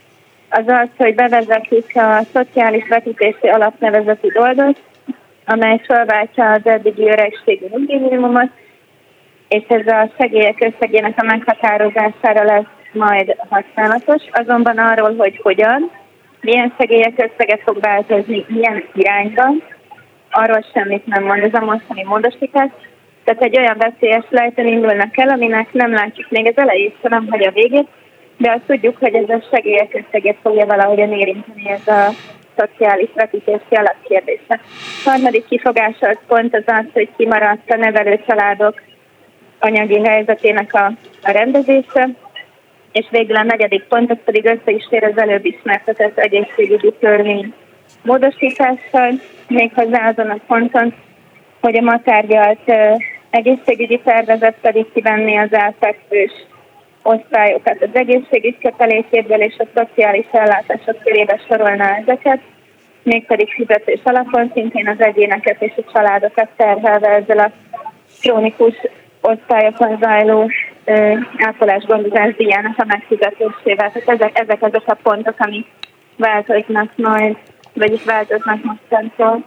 az az, hogy bevezetik a szociális vetítési alapnevezeti dolgot, amely felváltja az eddigi öregségi nyugdíjminimumot, és ez a segélyek összegének a meghatározására lesz majd használatos, azonban arról, hogy hogyan, milyen segélyek összeget fog változni, milyen irányba, arról semmit nem mond ez a mostani módosítás. Tehát egy olyan veszélyes lejtőn indulnak el, aminek nem látjuk még az elejét, hanem hogy a végét, de azt tudjuk, hogy ez a segélyek összeget fogja valahogyan érinteni ez a szociális vetítési alapkérdése. A harmadik kifogása az pont az az, hogy kimaradt a nevelő családok anyagi helyzetének a, a rendezése, és végül a negyedik pont, az pedig össze is tér az előbb ismertetett egészségügyi törvény módosítással, méghozzá azon a ponton, hogy a ma tárgyalt egészségügyi tervezet pedig kivenni az elfekvős osztályokat az egészségügy kötelékéből és a szociális ellátások körébe sorolná ezeket, mégpedig fizetés alapon szintén az egyéneket és a családokat terhelve ezzel a krónikus osztályokon zajló ápolás gondozás díjának a megfizetésével. Tehát ezek, ezek azok a pontok, amik változnak majd, vagyis változnak mostantól.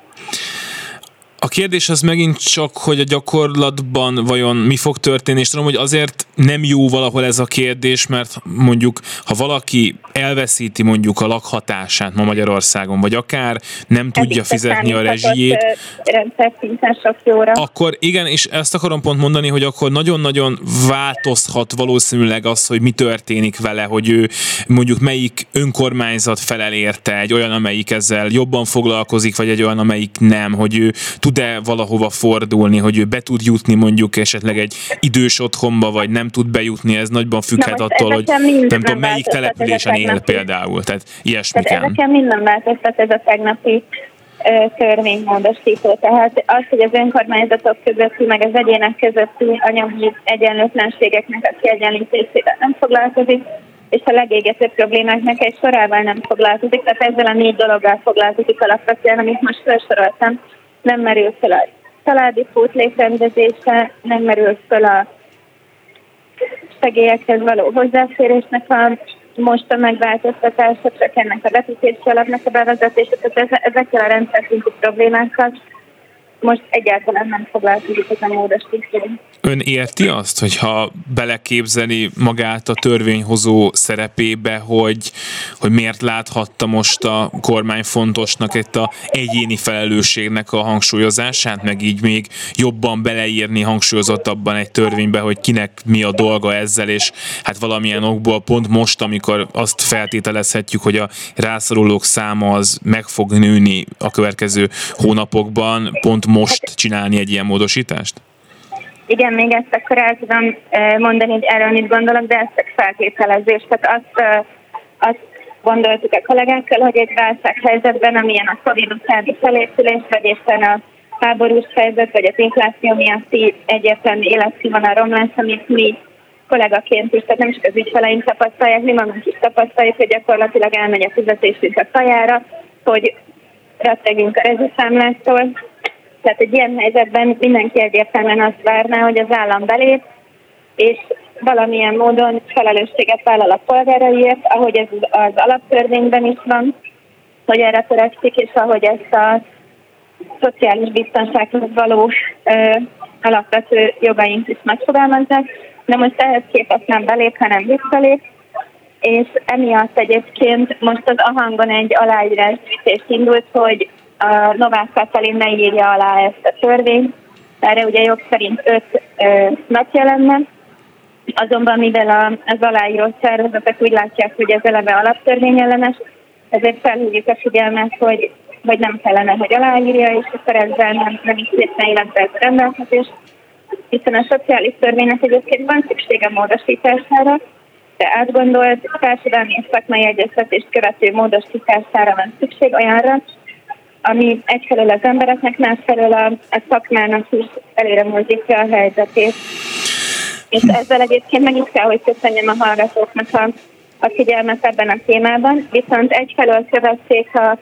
A kérdés az megint csak, hogy a gyakorlatban vajon mi fog történni, és tudom, hogy azért nem jó valahol ez a kérdés, mert mondjuk, ha valaki elveszíti mondjuk a lakhatását ma Magyarországon, vagy akár nem tudja fizetni a rezsijét, akkor igen, és ezt akarom pont mondani, hogy akkor nagyon-nagyon változhat valószínűleg az, hogy mi történik vele, hogy ő mondjuk melyik önkormányzat felel érte, egy olyan, amelyik ezzel jobban foglalkozik, vagy egy olyan, amelyik nem, hogy ő tud-e valahova fordulni, hogy ő be tud jutni mondjuk esetleg egy idős otthonba, vagy nem tud bejutni, ez nagyban függhet Na, attól, hogy nem tudom, melyik településen él például, tehát ilyesmi tehát Ezeken minden változtat ez a tegnapi törvénymódosító. Tehát az, hogy az önkormányzatok közötti, meg az egyének közötti anyagi egyenlőtlenségeknek a kiegyenlítésével nem foglalkozik, és a legégetőbb problémáknak egy sorával nem foglalkozik, tehát ezzel a négy dologgal foglalkozik alapvetően, amit most felsoroltam. Nem merül fel a családi pótlékrendezése, nem merül fel a segélyekhez való hozzáférésnek a most a megváltoztatása, csak ennek a vetítési alapnak a bevezetése, tehát ezekkel a rendszer szintű problémákkal most egyáltalán nem foglalkozik ez a módosító. Ön érti azt, hogyha beleképzeli magát a törvényhozó szerepébe, hogy, hogy miért láthatta most a kormány fontosnak itt a egyéni felelősségnek a hangsúlyozását, meg így még jobban beleírni hangsúlyozottabban egy törvénybe, hogy kinek mi a dolga ezzel, és hát valamilyen okból pont most, amikor azt feltételezhetjük, hogy a rászorulók száma az meg fog nőni a következő hónapokban, pont most csinálni egy ilyen módosítást? Igen, még ezt akkor el tudom mondani, hogy erről mit gondolok, de ez csak feltételezés. Tehát azt, azt gondoltuk a kollégákkal, hogy egy válsághelyzetben, amilyen a Covid utáni felépülés, vagy éppen a háborús helyzet, vagy az infláció miatti egyértelmű életszínvonal romlás, amit mi kollégaként is, tehát nem is az ügyfeleink tapasztalják, mi magunk is tapasztaljuk, hogy gyakorlatilag elmegy a fizetésünk a kajára, hogy rettegünk a rezsiszámlástól, tehát egy ilyen helyzetben mindenki egyértelműen azt várná, hogy az állam belép, és valamilyen módon felelősséget vállal a polgáraiért, ahogy ez az alaptörvényben is van, hogy erre törekszik, és ahogy ezt a szociális biztonsághoz való ö, alapvető jogaink is megfogalmazzák. De most ehhez képest nem belép, hanem visszalép, és emiatt egyébként most az ahangon egy aláírásgyűjtés indult, hogy a Novák Katalin ne írja alá ezt a törvényt, erre ugye jog szerint öt ö, napja lenne, azonban mivel a, az aláíró szervezetek úgy látják, hogy ez eleve alaptörvényellenes, ezért felhívjuk a figyelmet, hogy vagy nem kellene, hogy aláírja, és akkor ezzel nem, nem is lépne illetve ez a rendelkezés, hiszen a szociális törvénynek egyébként van szüksége módosítására, de átgondolt társadalmi és szakmai egyeztetést követő módosítására van szükség olyanra, ami egyfelől az embereknek, másfelől a, a szakmának is előre mozdítja a helyzetét. És ezzel egyébként meg is kell, hogy köszönjem a hallgatóknak a, a figyelmet ebben a témában, viszont egyfelől követték a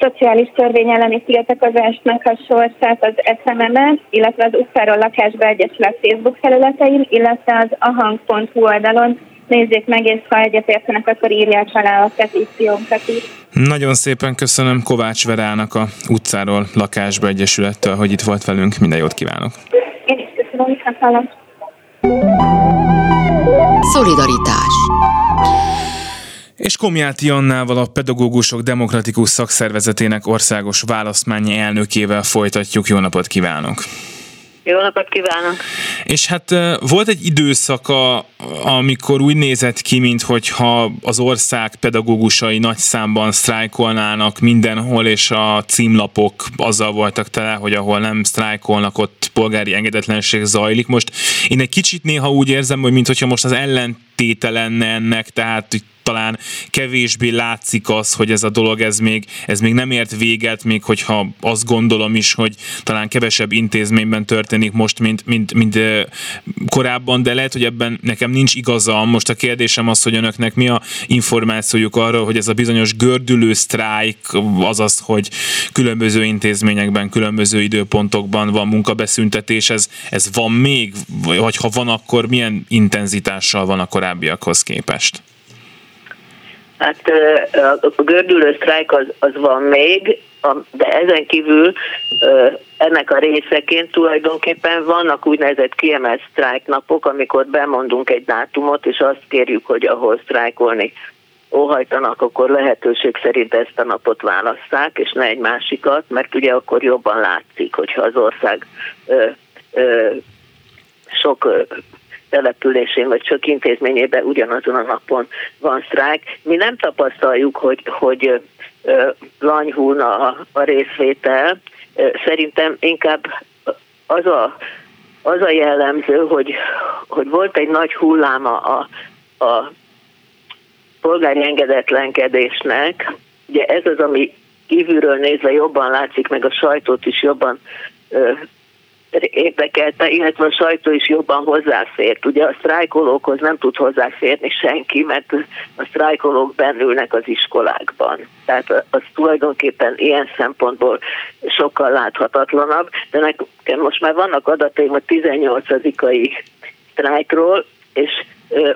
szociális törvény elleni tiltakozásnak a sorsát az SMM, illetve az Utcáról Lakásba Facebook felületein, illetve az ahang.hu oldalon nézzék meg, és ha egyetértenek, akkor írják alá a petíciónkat is. Nagyon szépen köszönöm Kovács Verának a utcáról lakásba egyesülettől, hogy itt volt velünk. Minden jót kívánok! Én is köszönöm, viszont Szolidaritás és Komjáti Annával a Pedagógusok Demokratikus Szakszervezetének országos választmányi elnökével folytatjuk. Jó napot kívánok! Jó napot kívánok! És hát volt egy időszaka, amikor úgy nézett ki, mintha az ország pedagógusai nagy számban sztrájkolnának mindenhol, és a címlapok azzal voltak tele, hogy ahol nem sztrájkolnak, ott polgári engedetlenség zajlik. Most én egy kicsit néha úgy érzem, hogy mintha most az ellentéte lenne ennek, tehát talán kevésbé látszik az, hogy ez a dolog ez még, ez még nem ért véget, még hogyha azt gondolom is, hogy talán kevesebb intézményben történik most, mint, mint, mint korábban, de lehet, hogy ebben nekem nincs igazam. Most a kérdésem az, hogy önöknek mi a információjuk arról, hogy ez a bizonyos gördülő sztrájk, azaz, hogy különböző intézményekben, különböző időpontokban van munkabeszüntetés, ez, ez van még, vagy ha van, akkor milyen intenzitással van a korábbiakhoz képest? Hát a gördülő sztrájk az, az van még, de ezen kívül ennek a részeként tulajdonképpen vannak úgynevezett kiemelt sztrájknapok, amikor bemondunk egy dátumot, és azt kérjük, hogy ahol sztrájkolni óhajtanak, akkor lehetőség szerint ezt a napot válasszák, és ne egy másikat, mert ugye akkor jobban látszik, hogyha az ország ö, ö, sok településén vagy csak intézményében ugyanazon a napon van sztrájk. Mi nem tapasztaljuk, hogy, hogy lanyhulna a, a részvétel. Szerintem inkább az a, az a jellemző, hogy, hogy volt egy nagy hulláma a, a polgári engedetlenkedésnek. Ugye ez az, ami kívülről nézve jobban látszik, meg a sajtót is jobban érdekelte, illetve a sajtó is jobban hozzáfért. Ugye a sztrájkolókhoz nem tud hozzáférni senki, mert a sztrájkolók bennülnek az iskolákban. Tehát az tulajdonképpen ilyen szempontból sokkal láthatatlanabb, de nekem most már vannak adataim a 18-ai sztrájkról, és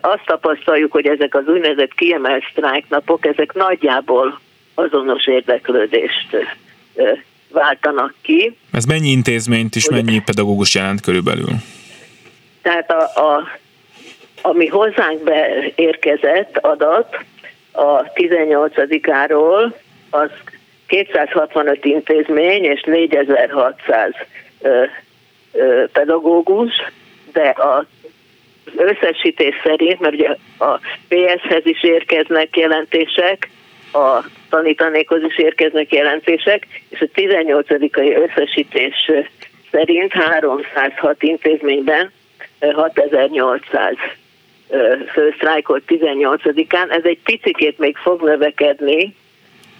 azt tapasztaljuk, hogy ezek az úgynevezett kiemelt sztrájknapok, ezek nagyjából azonos érdeklődést váltanak ki. Ez mennyi intézményt és mennyi pedagógus jelent körülbelül? Tehát a, a, ami hozzánk beérkezett adat a 18-áról, az 265 intézmény és 4600 ö, ö, pedagógus, de a az összesítés szerint, mert ugye a PS-hez is érkeznek jelentések, a tanítanékhoz is érkeznek jelentések, és a 18 összesítés szerint 306 intézményben 6800 fősztrájkolt 18-án. Ez egy picikét még fog növekedni,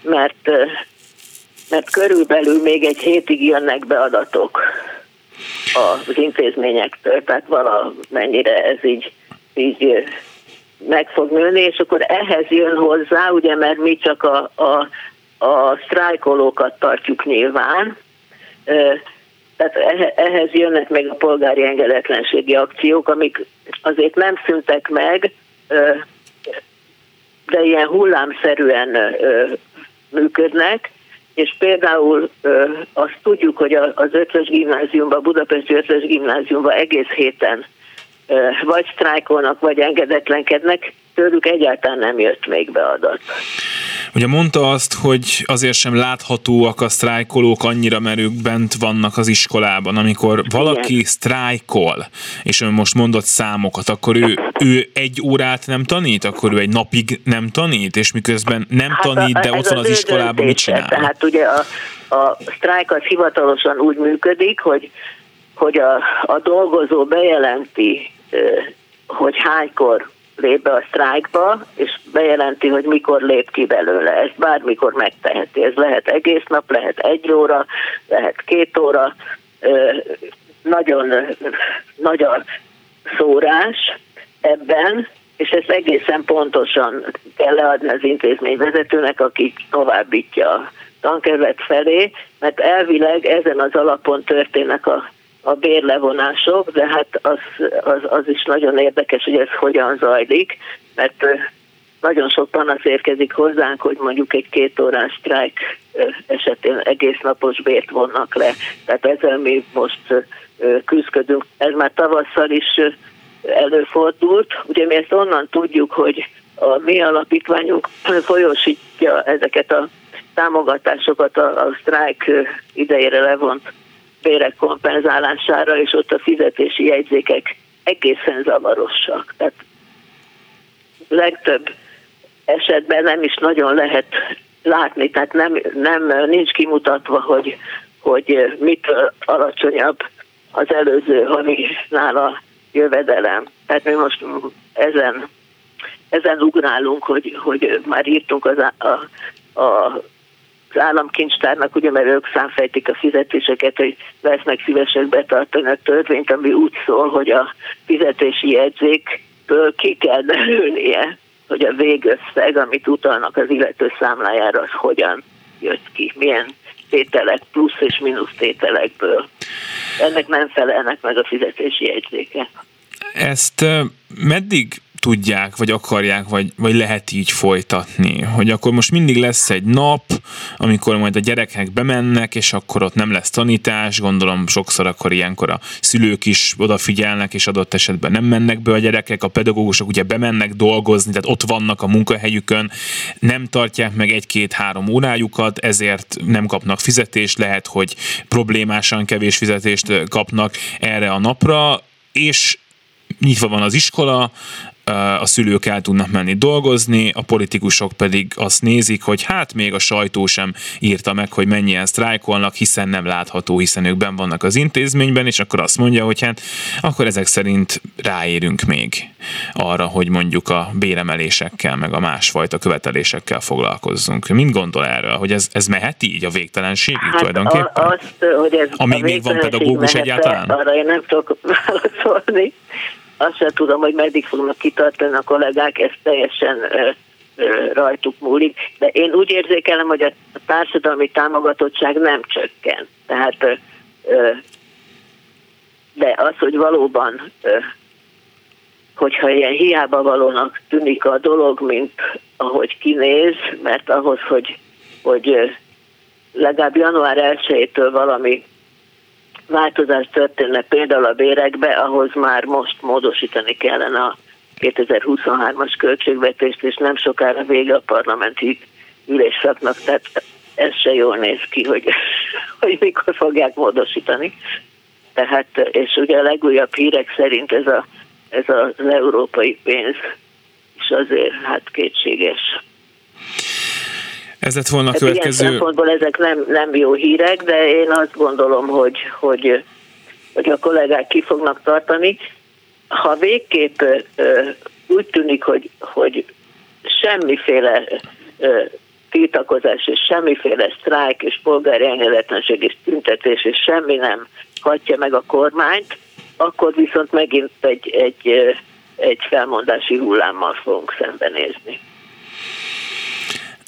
mert, mert körülbelül még egy hétig jönnek be adatok az intézményektől, tehát valamennyire ez így, így meg fog nőni, és akkor ehhez jön hozzá, ugye, mert mi csak a, a, a sztrájkolókat tartjuk nyilván, tehát ehhez jönnek meg a polgári engedetlenségi akciók, amik azért nem szüntek meg, de ilyen hullámszerűen működnek, és például azt tudjuk, hogy az ötös gimnáziumban, Budapesti ötös gimnáziumban egész héten vagy sztrájkolnak, vagy engedetlenkednek, tőlük egyáltalán nem jött még be adat. Ugye mondta azt, hogy azért sem láthatóak a sztrájkolók annyira, mert ők bent vannak az iskolában. Amikor valaki Igen. sztrájkol, és ön most mondott számokat, akkor ő, ő egy órát nem tanít, akkor ő egy napig nem tanít, és miközben nem hát tanít, de ott van az, az iskolában, mit csinál? Tehát ugye a, a sztrájk az hivatalosan úgy működik, hogy, hogy a, a dolgozó bejelenti hogy hánykor lép be a sztrájkba, és bejelenti, hogy mikor lép ki belőle. Ezt bármikor megteheti. Ez lehet egész nap, lehet egy óra, lehet két óra. Nagyon nagy a szórás ebben, és ezt egészen pontosan kell leadni az intézményvezetőnek, aki továbbítja a tankerület felé, mert elvileg ezen az alapon történnek a a bérlevonások, de hát az, az, az is nagyon érdekes, hogy ez hogyan zajlik, mert nagyon sok panasz érkezik hozzánk, hogy mondjuk egy két órás sztrájk esetén egész napos bért vonnak le. Tehát ezzel mi most küzdködünk. Ez már tavasszal is előfordult. Ugye mi ezt onnan tudjuk, hogy a mi alapítványunk folyósítja ezeket a támogatásokat a, a sztrájk idejére levont bérek kompenzálására, és ott a fizetési jegyzékek egészen zavarosak. Tehát legtöbb esetben nem is nagyon lehet látni, tehát nem, nem nincs kimutatva, hogy, hogy mit alacsonyabb az előző havi nála jövedelem. Tehát mi most ezen, ezen ugrálunk, hogy, hogy már írtunk az, a, a az államkincstárnak, ugye mert ők számfejtik a fizetéseket, hogy lesznek szívesek betartani a törvényt, ami úgy szól, hogy a fizetési jegyzékből ki kell derülnie, hogy a végösszeg, amit utalnak az illető számlájára, az hogyan jött ki, milyen tételek, plusz és mínusz tételekből. Ennek nem felelnek meg a fizetési jegyzéke. Ezt meddig tudják, vagy akarják, vagy, vagy lehet így folytatni, hogy akkor most mindig lesz egy nap, amikor majd a gyerekek bemennek, és akkor ott nem lesz tanítás, gondolom sokszor akkor ilyenkor a szülők is odafigyelnek, és adott esetben nem mennek be a gyerekek, a pedagógusok ugye bemennek dolgozni, tehát ott vannak a munkahelyükön, nem tartják meg egy-két-három órájukat, ezért nem kapnak fizetést, lehet, hogy problémásan kevés fizetést kapnak erre a napra, és nyitva van az iskola, a szülők el tudnak menni dolgozni, a politikusok pedig azt nézik, hogy hát még a sajtó sem írta meg, hogy mennyien sztrájkolnak, hiszen nem látható, hiszen ők ben vannak az intézményben, és akkor azt mondja, hogy hát akkor ezek szerint ráérünk még arra, hogy mondjuk a béremelésekkel, meg a másfajta követelésekkel foglalkozzunk. Mind gondol erről, hogy ez, ez mehet így a végtelenségig hát tulajdonképpen? A, azt, hogy ez Amíg még van pedagógus egyáltalán? Arra én nem tudok válaszolni azt sem tudom, hogy meddig fognak kitartani a kollégák, ez teljesen rajtuk múlik, de én úgy érzékelem, hogy a társadalmi támogatottság nem csökken. Tehát, de az, hogy valóban, hogyha ilyen hiába valónak tűnik a dolog, mint ahogy kinéz, mert ahhoz, hogy, hogy legalább január 1-től valami változás történne például a bérekbe, ahhoz már most módosítani kellene a 2023-as költségvetést, és nem sokára vége a parlamenti ülésszaknak, tehát ez se jól néz ki, hogy, hogy mikor fogják módosítani. Tehát, és ugye a legújabb hírek szerint ez, a, ez az európai pénz is azért hát kétséges. Ez lett volna a hát következő... Ilyen szempontból ezek nem, nem jó hírek, de én azt gondolom, hogy, hogy, hogy a kollégák ki fognak tartani. Ha végképp úgy tűnik, hogy, hogy semmiféle tiltakozás és semmiféle sztrájk és polgári engedetlenség és tüntetés és semmi nem hatja meg a kormányt, akkor viszont megint egy, egy, egy felmondási hullámmal fogunk szembenézni.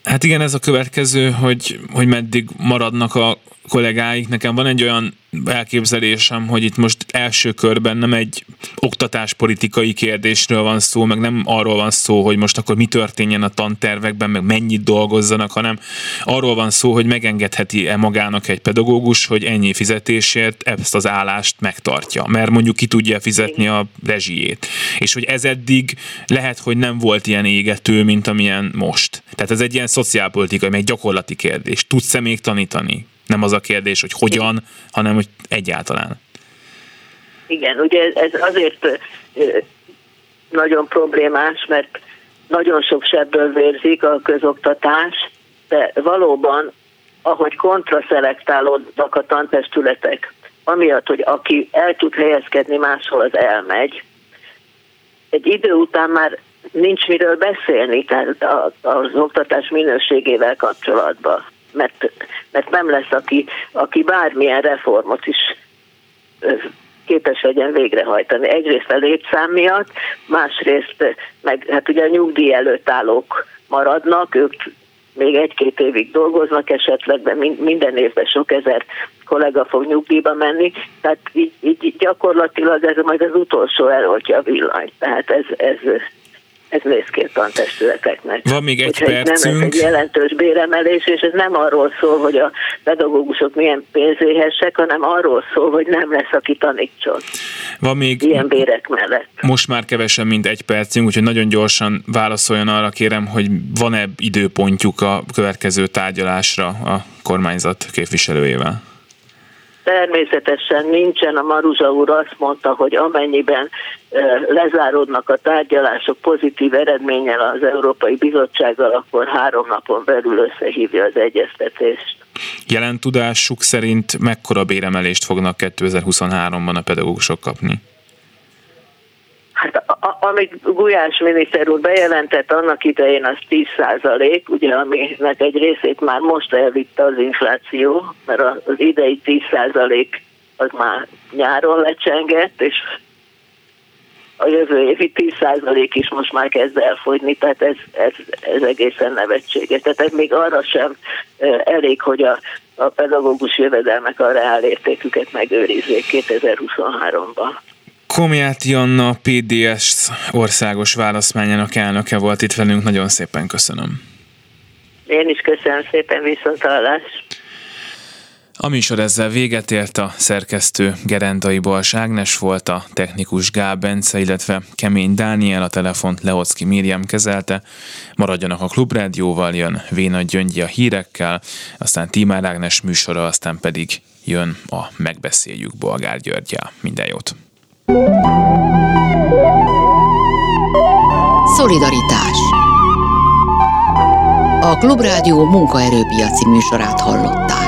Hát igen, ez a következő, hogy, hogy meddig maradnak a kollégáik. Nekem van egy olyan elképzelésem, hogy itt most első körben nem egy oktatáspolitikai kérdésről van szó, meg nem arról van szó, hogy most akkor mi történjen a tantervekben, meg mennyit dolgozzanak, hanem arról van szó, hogy megengedheti-e magának egy pedagógus, hogy ennyi fizetésért ezt az állást megtartja, mert mondjuk ki tudja fizetni a rezsijét. És hogy ez eddig lehet, hogy nem volt ilyen égető, mint amilyen most. Tehát ez egy ilyen szociálpolitikai, egy gyakorlati kérdés. Tudsz-e még tanítani? Nem az a kérdés, hogy hogyan, hanem hogy egyáltalán. Igen, ugye ez azért nagyon problémás, mert nagyon sok sebből vérzik a közoktatás, de valóban, ahogy kontraszelektálódnak a tantestületek, amiatt, hogy aki el tud helyezkedni máshol, az elmegy, egy idő után már nincs miről beszélni tehát az oktatás minőségével kapcsolatban mert, mert nem lesz, aki, aki bármilyen reformot is képes legyen végrehajtani. Egyrészt a létszám miatt, másrészt meg hát ugye a nyugdíj előtt állók maradnak, ők még egy-két évig dolgoznak esetleg, de minden évben sok ezer kollega fog nyugdíjba menni, tehát így, így gyakorlatilag ez majd az utolsó eloltja a villanyt. Tehát ez, ez ez néz ki a tantestületeknek. Van még egy Hogyha percünk. Nem egy jelentős béremelés, és ez nem arról szól, hogy a pedagógusok milyen pénzéhesek, hanem arról szól, hogy nem lesz, aki tanítson. Van még ilyen bérek mellett. Most már kevesen, mint egy percünk, úgyhogy nagyon gyorsan válaszoljon arra, kérem, hogy van-e időpontjuk a következő tárgyalásra a kormányzat képviselőjével? Természetesen nincsen, a Maruzsa úr azt mondta, hogy amennyiben lezáródnak a tárgyalások pozitív eredménnyel az Európai Bizottsággal, akkor három napon belül összehívja az egyeztetést. Jelen tudásuk szerint mekkora béremelést fognak 2023-ban a pedagógusok kapni? Hát a, amit Gulyás miniszter úr bejelentett annak idején az 10 százalék, ugye aminek egy részét már most elvitte az infláció, mert az idei 10 százalék az már nyáron lecsengett, és a jövő évi 10 százalék is most már kezd elfogyni, tehát ez, ez, ez egészen nevetséges. Tehát még arra sem elég, hogy a, a pedagógus jövedelmek a reálértéküket megőrizzék 2023-ban. Komjáti Anna, PDS országos választmányának elnöke volt itt velünk, nagyon szépen köszönöm. Én is köszönöm szépen, viszont hallás. A műsor ezzel véget ért a szerkesztő Gerendai Bals Ágnes volt, a technikus Gál Bence, illetve Kemény Dániel, a telefont Leocki Miriam kezelte. Maradjanak a Klubrádióval, jön Véna Gyöngyi a hírekkel, aztán Tímár Ágnes műsora, aztán pedig jön a Megbeszéljük Bolgár Györgyel. Minden jót! Szolidaritás A Klubrádió munkaerőpiaci műsorát hallott.